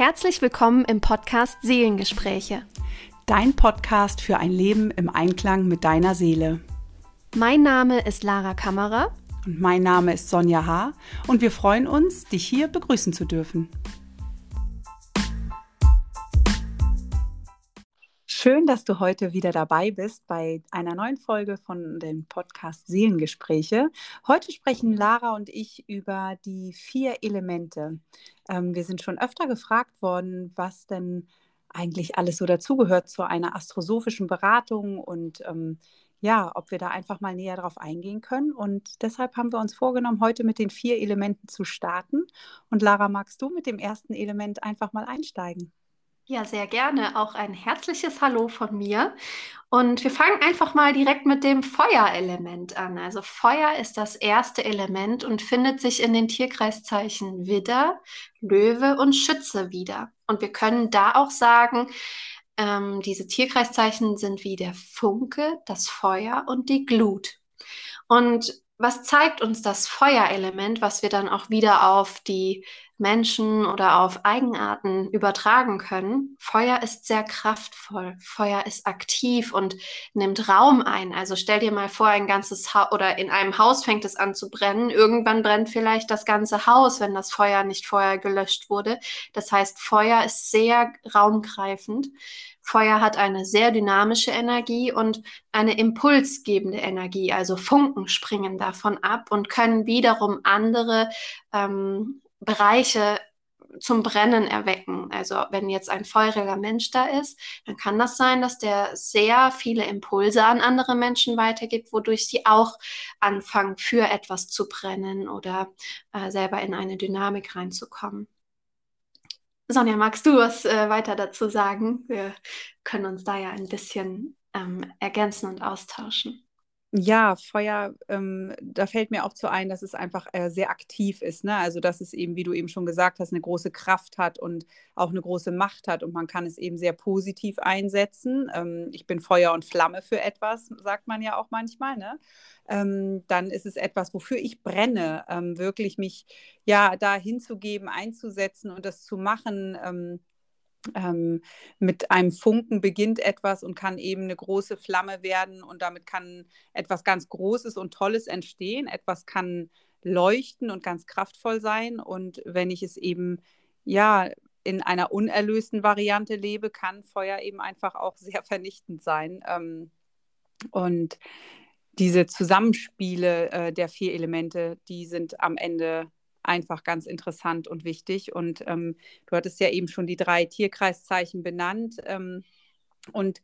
Herzlich willkommen im Podcast Seelengespräche. Dein Podcast für ein Leben im Einklang mit deiner Seele. Mein Name ist Lara Kammerer. Und mein Name ist Sonja H. Und wir freuen uns, dich hier begrüßen zu dürfen. Schön, dass du heute wieder dabei bist bei einer neuen Folge von dem Podcast Seelengespräche. Heute sprechen Lara und ich über die vier Elemente. Ähm, wir sind schon öfter gefragt worden, was denn eigentlich alles so dazugehört zu einer astrosophischen Beratung und ähm, ja, ob wir da einfach mal näher drauf eingehen können. Und deshalb haben wir uns vorgenommen, heute mit den vier Elementen zu starten. Und Lara, magst du mit dem ersten Element einfach mal einsteigen? Ja, sehr gerne. Auch ein herzliches Hallo von mir. Und wir fangen einfach mal direkt mit dem Feuerelement an. Also Feuer ist das erste Element und findet sich in den Tierkreiszeichen Widder, Löwe und Schütze wieder. Und wir können da auch sagen, ähm, diese Tierkreiszeichen sind wie der Funke, das Feuer und die Glut. Und was zeigt uns das Feuerelement, was wir dann auch wieder auf die Menschen oder auf Eigenarten übertragen können. Feuer ist sehr kraftvoll. Feuer ist aktiv und nimmt Raum ein. Also stell dir mal vor, ein ganzes Haus oder in einem Haus fängt es an zu brennen. Irgendwann brennt vielleicht das ganze Haus, wenn das Feuer nicht vorher gelöscht wurde. Das heißt, Feuer ist sehr raumgreifend. Feuer hat eine sehr dynamische Energie und eine impulsgebende Energie. Also Funken springen davon ab und können wiederum andere ähm, Bereiche zum Brennen erwecken. Also wenn jetzt ein feuriger Mensch da ist, dann kann das sein, dass der sehr viele Impulse an andere Menschen weitergibt, wodurch sie auch anfangen, für etwas zu brennen oder äh, selber in eine Dynamik reinzukommen. Sonja, magst du was äh, weiter dazu sagen? Wir können uns da ja ein bisschen ähm, ergänzen und austauschen. Ja, Feuer, ähm, da fällt mir auch zu ein, dass es einfach äh, sehr aktiv ist. Ne? Also, dass es eben, wie du eben schon gesagt hast, eine große Kraft hat und auch eine große Macht hat und man kann es eben sehr positiv einsetzen. Ähm, ich bin Feuer und Flamme für etwas, sagt man ja auch manchmal. Ne? Ähm, dann ist es etwas, wofür ich brenne, ähm, wirklich mich ja da hinzugeben, einzusetzen und das zu machen ähm, mit einem Funken beginnt etwas und kann eben eine große Flamme werden und damit kann etwas ganz Großes und Tolles entstehen. Etwas kann leuchten und ganz kraftvoll sein und wenn ich es eben ja in einer unerlösten Variante lebe, kann Feuer eben einfach auch sehr vernichtend sein. Ähm, und diese Zusammenspiele äh, der vier Elemente, die sind am Ende einfach ganz interessant und wichtig. Und ähm, du hattest ja eben schon die drei Tierkreiszeichen benannt. Ähm, und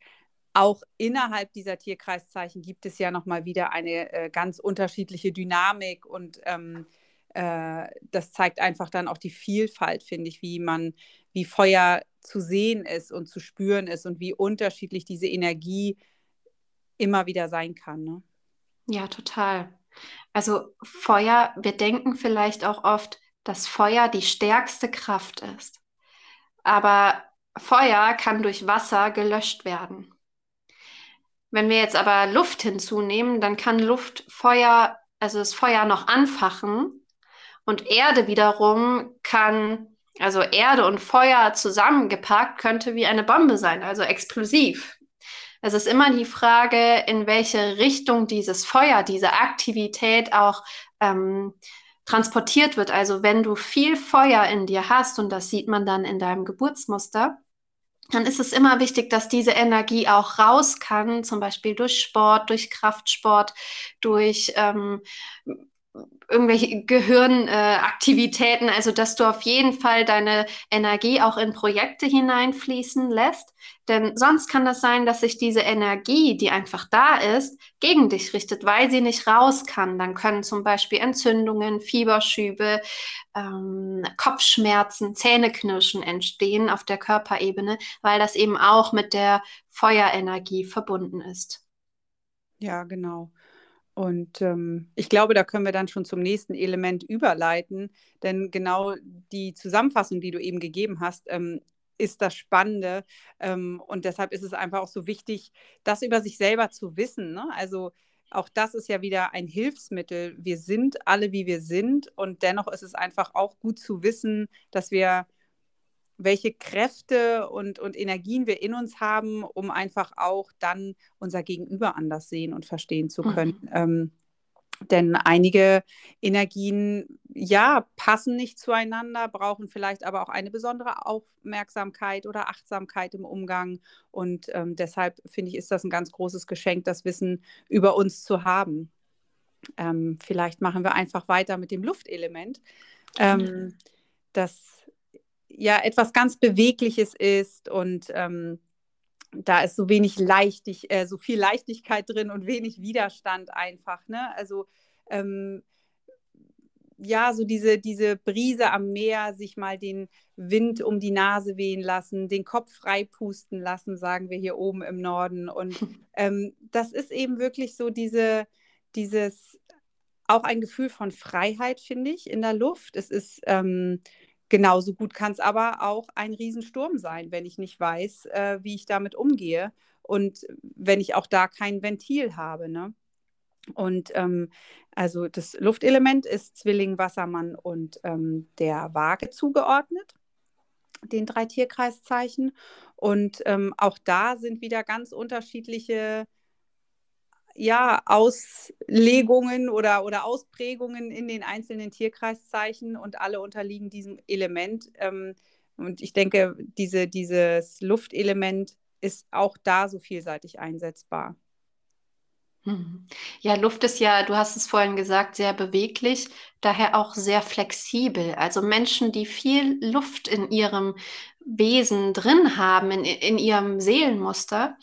auch innerhalb dieser Tierkreiszeichen gibt es ja nochmal wieder eine äh, ganz unterschiedliche Dynamik und ähm, äh, das zeigt einfach dann auch die Vielfalt, finde ich, wie man, wie Feuer zu sehen ist und zu spüren ist und wie unterschiedlich diese Energie immer wieder sein kann. Ne? Ja, total. Also Feuer, wir denken vielleicht auch oft, dass Feuer die stärkste Kraft ist. Aber Feuer kann durch Wasser gelöscht werden. Wenn wir jetzt aber Luft hinzunehmen, dann kann Luft Feuer, also das Feuer noch anfachen und Erde wiederum kann, also Erde und Feuer zusammengepackt, könnte wie eine Bombe sein, also explosiv. Es ist immer die Frage, in welche Richtung dieses Feuer, diese Aktivität auch ähm, transportiert wird. Also wenn du viel Feuer in dir hast, und das sieht man dann in deinem Geburtsmuster, dann ist es immer wichtig, dass diese Energie auch raus kann, zum Beispiel durch Sport, durch Kraftsport, durch ähm, irgendwelche Gehirnaktivitäten, äh, also dass du auf jeden Fall deine Energie auch in Projekte hineinfließen lässt. Denn sonst kann das sein, dass sich diese Energie, die einfach da ist, gegen dich richtet, weil sie nicht raus kann. Dann können zum Beispiel Entzündungen, Fieberschübe, ähm, Kopfschmerzen, Zähneknirschen entstehen auf der Körperebene, weil das eben auch mit der Feuerenergie verbunden ist. Ja, genau. Und ähm, ich glaube, da können wir dann schon zum nächsten Element überleiten, denn genau die Zusammenfassung, die du eben gegeben hast, ähm, ist das Spannende. Ähm, und deshalb ist es einfach auch so wichtig, das über sich selber zu wissen. Ne? Also auch das ist ja wieder ein Hilfsmittel. Wir sind alle, wie wir sind. Und dennoch ist es einfach auch gut zu wissen, dass wir welche Kräfte und, und Energien wir in uns haben, um einfach auch dann unser Gegenüber anders sehen und verstehen zu können. Mhm. Ähm, denn einige Energien, ja, passen nicht zueinander, brauchen vielleicht aber auch eine besondere Aufmerksamkeit oder Achtsamkeit im Umgang. Und ähm, deshalb finde ich, ist das ein ganz großes Geschenk, das Wissen über uns zu haben. Ähm, vielleicht machen wir einfach weiter mit dem Luftelement, ähm, das ja etwas ganz Bewegliches ist und ähm, da ist so wenig Leichtig, äh, so viel Leichtigkeit drin und wenig Widerstand einfach. Ne? Also ähm, ja, so diese, diese Brise am Meer, sich mal den Wind um die Nase wehen lassen, den Kopf frei pusten lassen, sagen wir hier oben im Norden. Und ähm, das ist eben wirklich so diese, dieses, auch ein Gefühl von Freiheit, finde ich, in der Luft. Es ist ähm, Genauso gut kann es aber auch ein Riesensturm sein, wenn ich nicht weiß, äh, wie ich damit umgehe und wenn ich auch da kein Ventil habe. Ne? Und ähm, also das Luftelement ist Zwilling, Wassermann und ähm, der Waage zugeordnet, den drei Tierkreiszeichen. Und ähm, auch da sind wieder ganz unterschiedliche ja, Auslegungen oder, oder Ausprägungen in den einzelnen Tierkreiszeichen und alle unterliegen diesem Element. Ähm, und ich denke, diese, dieses Luftelement ist auch da so vielseitig einsetzbar. Mhm. Ja, Luft ist ja, du hast es vorhin gesagt, sehr beweglich, daher auch sehr flexibel. Also Menschen, die viel Luft in ihrem Wesen drin haben, in, in ihrem Seelenmuster,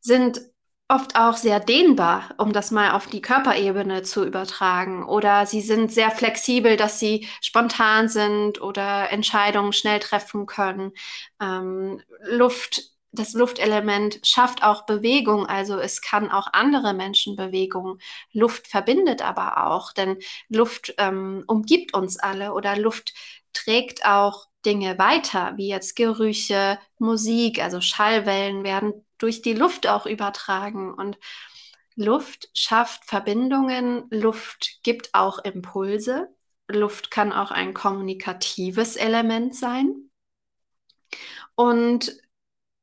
sind oft auch sehr dehnbar, um das mal auf die Körperebene zu übertragen. Oder sie sind sehr flexibel, dass sie spontan sind oder Entscheidungen schnell treffen können. Ähm, Luft, das Luftelement schafft auch Bewegung, also es kann auch andere Menschen Bewegung. Luft verbindet aber auch, denn Luft ähm, umgibt uns alle oder Luft trägt auch Dinge weiter, wie jetzt Gerüche, Musik, also Schallwellen werden durch die Luft auch übertragen. Und Luft schafft Verbindungen, Luft gibt auch Impulse. Luft kann auch ein kommunikatives Element sein. Und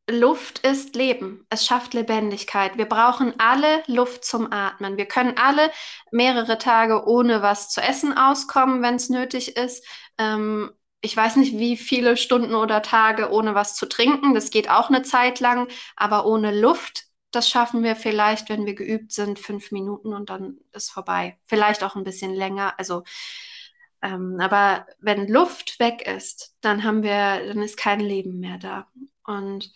Luft ist Leben. Es schafft Lebendigkeit. Wir brauchen alle Luft zum Atmen. Wir können alle mehrere Tage ohne was zu essen auskommen, wenn es nötig ist. Ähm, ich weiß nicht, wie viele Stunden oder Tage ohne was zu trinken. Das geht auch eine Zeit lang, aber ohne Luft, das schaffen wir vielleicht, wenn wir geübt sind, fünf Minuten und dann ist vorbei. Vielleicht auch ein bisschen länger. Also, ähm, aber wenn Luft weg ist, dann haben wir, dann ist kein Leben mehr da. Und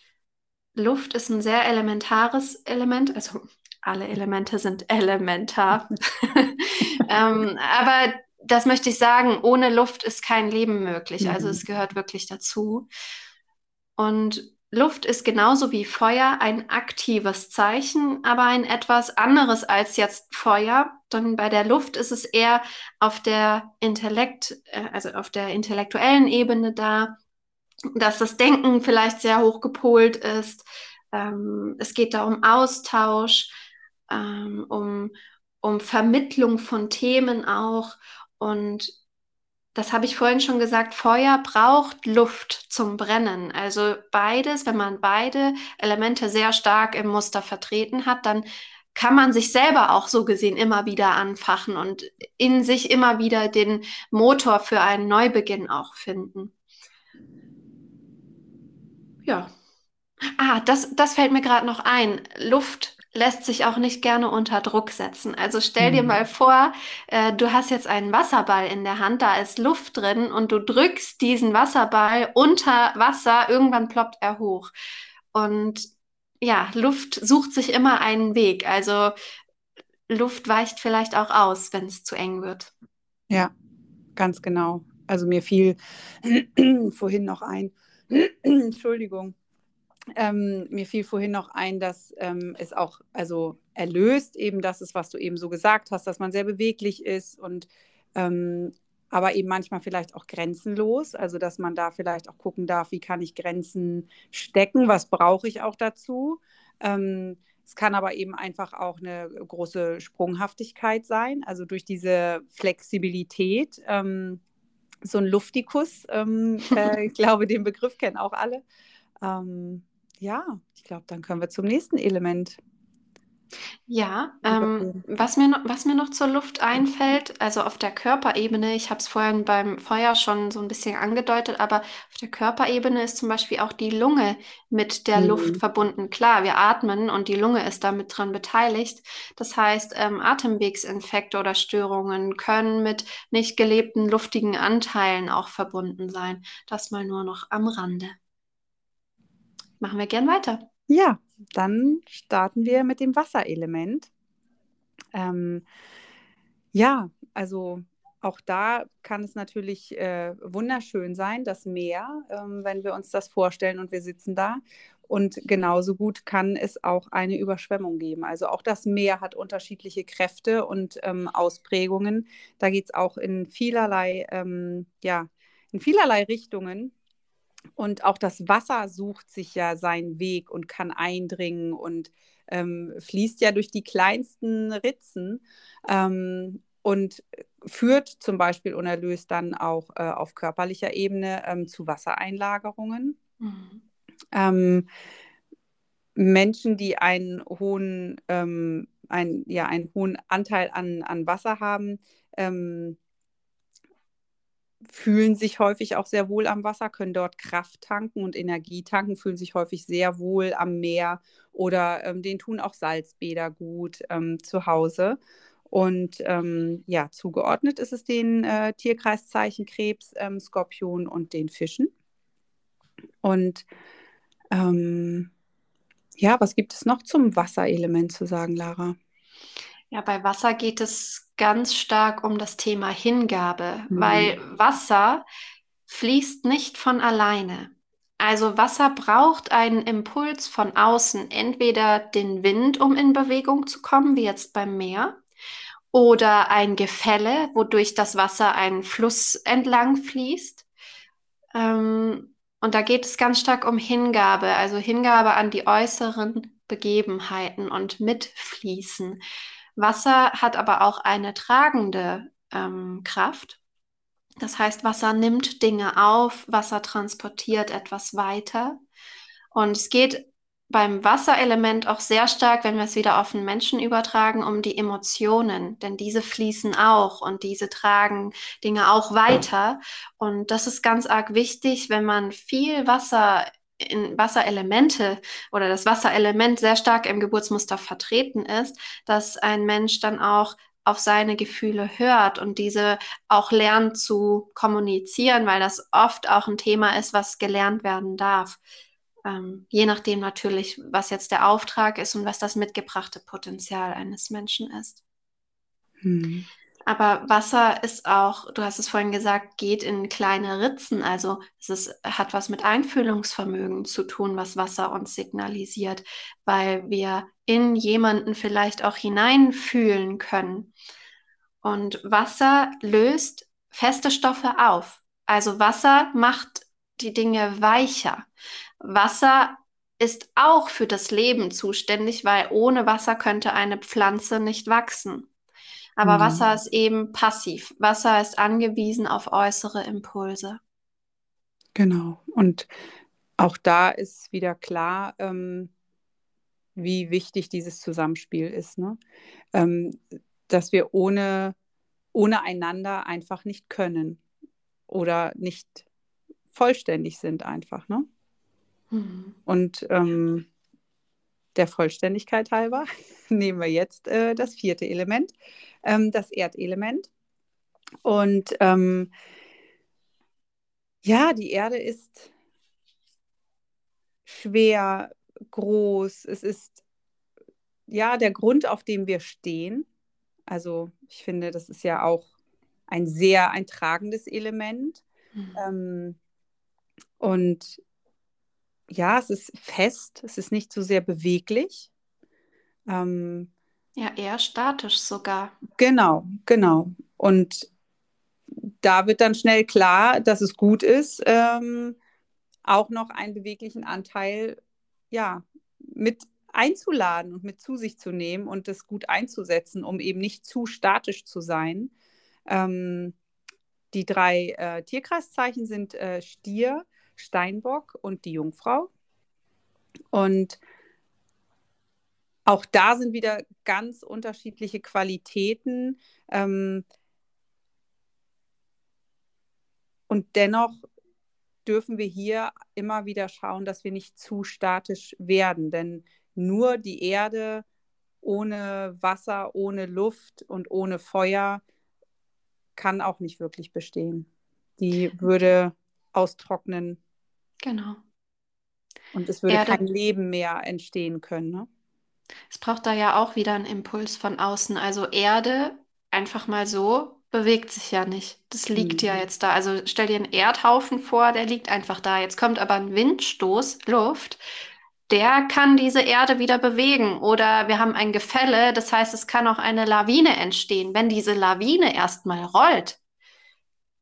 Luft ist ein sehr elementares Element. Also alle Elemente sind elementar. ähm, aber das möchte ich sagen, ohne Luft ist kein Leben möglich. Also mhm. es gehört wirklich dazu. Und Luft ist genauso wie Feuer ein aktives Zeichen, aber ein etwas anderes als jetzt Feuer. Denn bei der Luft ist es eher auf der Intellekt, äh, also auf der intellektuellen Ebene da, dass das Denken vielleicht sehr hoch gepolt ist. Ähm, es geht da um Austausch, ähm, um, um Vermittlung von Themen auch. Und das habe ich vorhin schon gesagt, Feuer braucht Luft zum Brennen. Also beides, wenn man beide Elemente sehr stark im Muster vertreten hat, dann kann man sich selber auch so gesehen immer wieder anfachen und in sich immer wieder den Motor für einen Neubeginn auch finden. Ja. Ah, das, das fällt mir gerade noch ein. Luft lässt sich auch nicht gerne unter Druck setzen. Also stell dir mhm. mal vor, äh, du hast jetzt einen Wasserball in der Hand, da ist Luft drin und du drückst diesen Wasserball unter Wasser, irgendwann ploppt er hoch. Und ja, Luft sucht sich immer einen Weg. Also Luft weicht vielleicht auch aus, wenn es zu eng wird. Ja, ganz genau. Also mir fiel vorhin noch ein, Entschuldigung, ähm, mir fiel vorhin noch ein, dass ähm, es auch also erlöst, eben das ist, was du eben so gesagt hast, dass man sehr beweglich ist und ähm, aber eben manchmal vielleicht auch grenzenlos, also dass man da vielleicht auch gucken darf, wie kann ich Grenzen stecken, was brauche ich auch dazu. Ähm, es kann aber eben einfach auch eine große Sprunghaftigkeit sein, also durch diese Flexibilität ähm, so ein Luftikus. Ähm, äh, ich glaube, den Begriff kennen auch alle. Ähm, ja, ich glaube, dann können wir zum nächsten Element ja, ähm, was mir noch, was mir noch zur Luft einfällt, also auf der Körperebene, ich habe es vorhin beim Feuer schon so ein bisschen angedeutet, aber auf der Körperebene ist zum Beispiel auch die Lunge mit der Luft Mhm. verbunden. Klar, wir atmen und die Lunge ist damit dran beteiligt. Das heißt, ähm, Atemwegsinfekte oder Störungen können mit nicht gelebten luftigen Anteilen auch verbunden sein. Das mal nur noch am Rande. Machen wir gern weiter. Ja, dann starten wir mit dem Wasserelement. Ähm, ja, also auch da kann es natürlich äh, wunderschön sein, das Meer, ähm, wenn wir uns das vorstellen und wir sitzen da. Und genauso gut kann es auch eine Überschwemmung geben. Also auch das Meer hat unterschiedliche Kräfte und ähm, Ausprägungen. Da geht es auch in vielerlei, ähm, ja, in vielerlei Richtungen. Und auch das Wasser sucht sich ja seinen Weg und kann eindringen und ähm, fließt ja durch die kleinsten Ritzen ähm, und führt zum Beispiel unerlöst dann auch äh, auf körperlicher Ebene ähm, zu Wassereinlagerungen. Mhm. Ähm, Menschen, die einen hohen, ähm, ein, ja, einen hohen Anteil an, an Wasser haben, ähm, fühlen sich häufig auch sehr wohl am Wasser, können dort Kraft tanken und Energie tanken, fühlen sich häufig sehr wohl am Meer oder ähm, denen tun auch Salzbäder gut ähm, zu Hause. Und ähm, ja, zugeordnet ist es den äh, Tierkreiszeichen Krebs, ähm, Skorpion und den Fischen. Und ähm, ja, was gibt es noch zum Wasserelement zu sagen, Lara? Ja, bei Wasser geht es ganz stark um das Thema Hingabe, mhm. weil Wasser fließt nicht von alleine. Also Wasser braucht einen Impuls von außen, entweder den Wind, um in Bewegung zu kommen, wie jetzt beim Meer, oder ein Gefälle, wodurch das Wasser einen Fluss entlang fließt. Ähm, und da geht es ganz stark um Hingabe, also Hingabe an die äußeren Begebenheiten und Mitfließen. Wasser hat aber auch eine tragende ähm, Kraft. Das heißt, Wasser nimmt Dinge auf, Wasser transportiert etwas weiter. Und es geht beim Wasserelement auch sehr stark, wenn wir es wieder auf den Menschen übertragen, um die Emotionen, denn diese fließen auch und diese tragen Dinge auch weiter. Und das ist ganz arg wichtig, wenn man viel Wasser in Wasserelemente oder das Wasserelement sehr stark im Geburtsmuster vertreten ist, dass ein Mensch dann auch auf seine Gefühle hört und diese auch lernt zu kommunizieren, weil das oft auch ein Thema ist, was gelernt werden darf. Ähm, je nachdem natürlich, was jetzt der Auftrag ist und was das mitgebrachte Potenzial eines Menschen ist. Hm. Aber Wasser ist auch, du hast es vorhin gesagt, geht in kleine Ritzen. Also es ist, hat was mit Einfühlungsvermögen zu tun, was Wasser uns signalisiert, weil wir in jemanden vielleicht auch hineinfühlen können. Und Wasser löst feste Stoffe auf. Also Wasser macht die Dinge weicher. Wasser ist auch für das Leben zuständig, weil ohne Wasser könnte eine Pflanze nicht wachsen. Aber mhm. Wasser ist eben passiv. Wasser ist angewiesen auf äußere Impulse. Genau. Und auch da ist wieder klar, ähm, wie wichtig dieses Zusammenspiel ist. Ne? Ähm, dass wir ohne, ohne einander einfach nicht können oder nicht vollständig sind einfach. Ne? Mhm. Und ähm, der Vollständigkeit halber nehmen wir jetzt äh, das vierte Element, ähm, das Erdelement. Und ähm, ja, die Erde ist schwer, groß. Es ist ja der Grund, auf dem wir stehen. Also ich finde, das ist ja auch ein sehr ein tragendes Element. Mhm. Ähm, und ja, es ist fest, es ist nicht so sehr beweglich. Ähm, ja, eher statisch sogar. Genau, genau. Und da wird dann schnell klar, dass es gut ist, ähm, auch noch einen beweglichen Anteil ja, mit einzuladen und mit zu sich zu nehmen und das gut einzusetzen, um eben nicht zu statisch zu sein. Ähm, die drei äh, Tierkreiszeichen sind äh, Stier, Steinbock und die Jungfrau. Und auch da sind wieder ganz unterschiedliche Qualitäten. Ähm, und dennoch dürfen wir hier immer wieder schauen, dass wir nicht zu statisch werden, denn nur die Erde ohne Wasser, ohne Luft und ohne Feuer kann auch nicht wirklich bestehen. Die würde austrocknen. Genau. Und es würde Erde. kein Leben mehr entstehen können. Ne? Es braucht da ja auch wieder einen Impuls von außen. Also Erde einfach mal so bewegt sich ja nicht. Das liegt mhm. ja jetzt da. Also stell dir einen Erdhaufen vor, der liegt einfach da. Jetzt kommt aber ein Windstoß, Luft, der kann diese Erde wieder bewegen. Oder wir haben ein Gefälle, das heißt, es kann auch eine Lawine entstehen. Wenn diese Lawine erstmal rollt,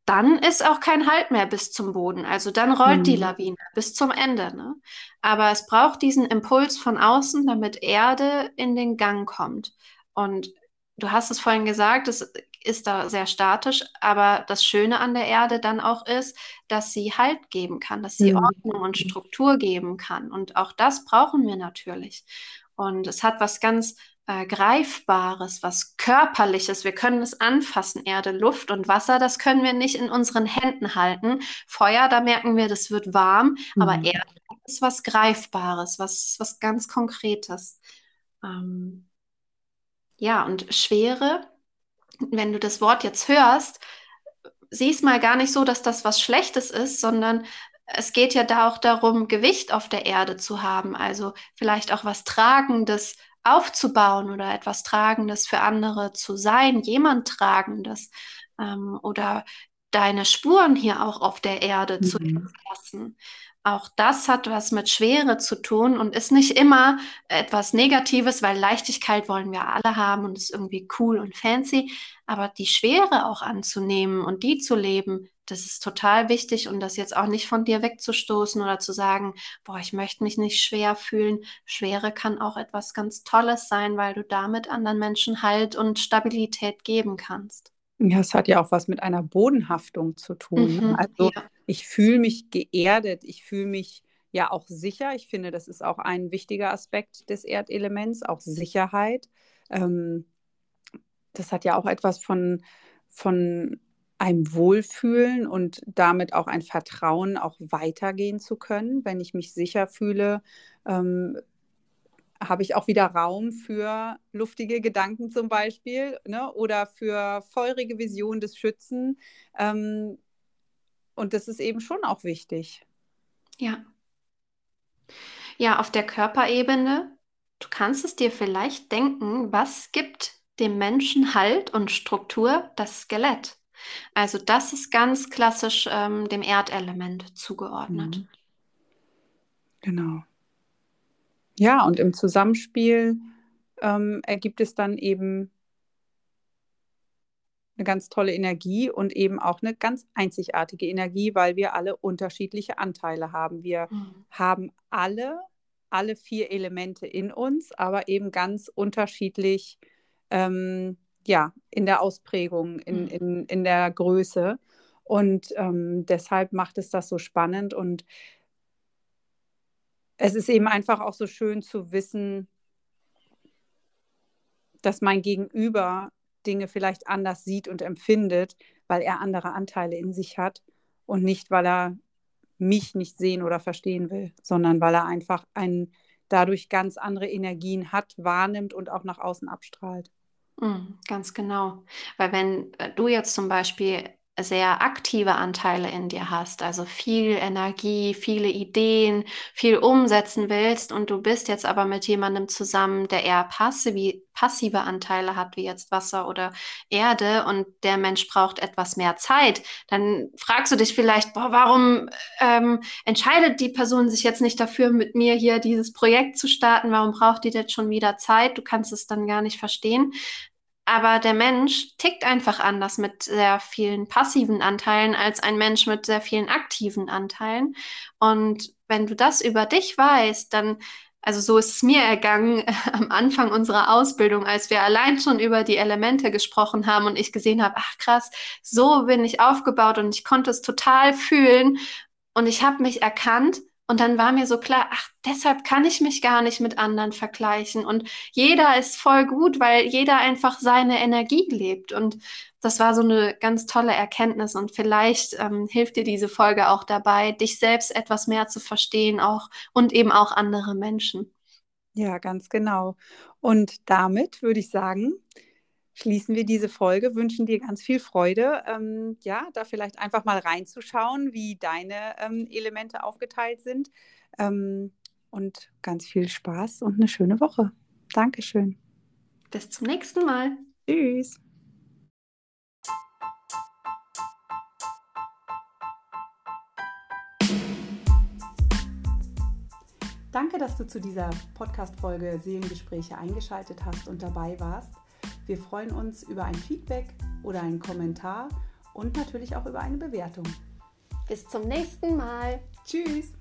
dann ist auch kein Halt mehr bis zum Boden. Also dann rollt mhm. die Lawine bis zum Ende. Ne? Aber es braucht diesen Impuls von außen, damit Erde in den Gang kommt. Und du hast es vorhin gesagt, es ist da sehr statisch, aber das Schöne an der Erde dann auch ist, dass sie Halt geben kann, dass sie mhm. Ordnung und Struktur geben kann. Und auch das brauchen wir natürlich. Und es hat was ganz äh, Greifbares, was Körperliches. Wir können es anfassen. Erde, Luft und Wasser, das können wir nicht in unseren Händen halten. Feuer, da merken wir, das wird warm, mhm. aber Erde ist was Greifbares, was, was ganz Konkretes. Ähm, ja, und Schwere, wenn du das Wort jetzt hörst, siehst mal gar nicht so, dass das was Schlechtes ist, sondern es geht ja da auch darum, Gewicht auf der Erde zu haben, also vielleicht auch was Tragendes aufzubauen oder etwas Tragendes für andere zu sein, jemand Tragendes ähm, oder deine Spuren hier auch auf der Erde mhm. zu lassen. Auch das hat was mit Schwere zu tun und ist nicht immer etwas Negatives, weil Leichtigkeit wollen wir alle haben und ist irgendwie cool und fancy. Aber die Schwere auch anzunehmen und die zu leben, das ist total wichtig und das jetzt auch nicht von dir wegzustoßen oder zu sagen, boah, ich möchte mich nicht schwer fühlen. Schwere kann auch etwas ganz Tolles sein, weil du damit anderen Menschen Halt und Stabilität geben kannst. Ja, es hat ja auch was mit einer Bodenhaftung zu tun. Ne? Mhm, also ja. ich fühle mich geerdet, ich fühle mich ja auch sicher. Ich finde, das ist auch ein wichtiger Aspekt des Erdelements, auch Sicherheit. Ähm, das hat ja auch etwas von, von einem Wohlfühlen und damit auch ein Vertrauen, auch weitergehen zu können. Wenn ich mich sicher fühle, ähm, habe ich auch wieder Raum für luftige Gedanken zum Beispiel ne? oder für feurige Visionen des Schützen. Ähm, und das ist eben schon auch wichtig. Ja. Ja, auf der Körperebene, du kannst es dir vielleicht denken, was gibt dem Menschen Halt und Struktur? Das Skelett. Also das ist ganz klassisch ähm, dem Erdelement zugeordnet. Mhm. Genau. Ja, und im Zusammenspiel ähm, ergibt es dann eben eine ganz tolle Energie und eben auch eine ganz einzigartige Energie, weil wir alle unterschiedliche Anteile haben. Wir mhm. haben alle, alle vier Elemente in uns, aber eben ganz unterschiedlich ähm, ja, in der Ausprägung, in, mhm. in, in der Größe. Und ähm, deshalb macht es das so spannend und es ist eben einfach auch so schön zu wissen, dass mein Gegenüber Dinge vielleicht anders sieht und empfindet, weil er andere Anteile in sich hat und nicht, weil er mich nicht sehen oder verstehen will, sondern weil er einfach ein, dadurch ganz andere Energien hat, wahrnimmt und auch nach außen abstrahlt. Mm, ganz genau. Weil wenn äh, du jetzt zum Beispiel sehr aktive Anteile in dir hast, also viel Energie, viele Ideen, viel umsetzen willst und du bist jetzt aber mit jemandem zusammen, der eher passive, passive Anteile hat, wie jetzt Wasser oder Erde und der Mensch braucht etwas mehr Zeit, dann fragst du dich vielleicht, boah, warum ähm, entscheidet die Person sich jetzt nicht dafür, mit mir hier dieses Projekt zu starten? Warum braucht die jetzt schon wieder Zeit? Du kannst es dann gar nicht verstehen. Aber der Mensch tickt einfach anders mit sehr vielen passiven Anteilen als ein Mensch mit sehr vielen aktiven Anteilen. Und wenn du das über dich weißt, dann also so ist es mir ergangen am Anfang unserer Ausbildung, als wir allein schon über die Elemente gesprochen haben und ich gesehen habe, ach krass, so bin ich aufgebaut und ich konnte es total fühlen und ich habe mich erkannt und dann war mir so klar, ach, deshalb kann ich mich gar nicht mit anderen vergleichen. Und jeder ist voll gut, weil jeder einfach seine Energie lebt. Und das war so eine ganz tolle Erkenntnis. Und vielleicht ähm, hilft dir diese Folge auch dabei, dich selbst etwas mehr zu verstehen auch und eben auch andere Menschen. Ja, ganz genau. Und damit würde ich sagen, schließen wir diese Folge, wünschen dir ganz viel Freude, ähm, ja, da vielleicht einfach mal reinzuschauen, wie deine ähm, Elemente aufgeteilt sind. Ähm, und ganz viel Spaß und eine schöne Woche. Dankeschön. Bis zum nächsten Mal. Tschüss. Danke, dass du zu dieser Podcast-Folge Seelengespräche eingeschaltet hast und dabei warst. Wir freuen uns über ein Feedback oder einen Kommentar und natürlich auch über eine Bewertung. Bis zum nächsten Mal. Tschüss.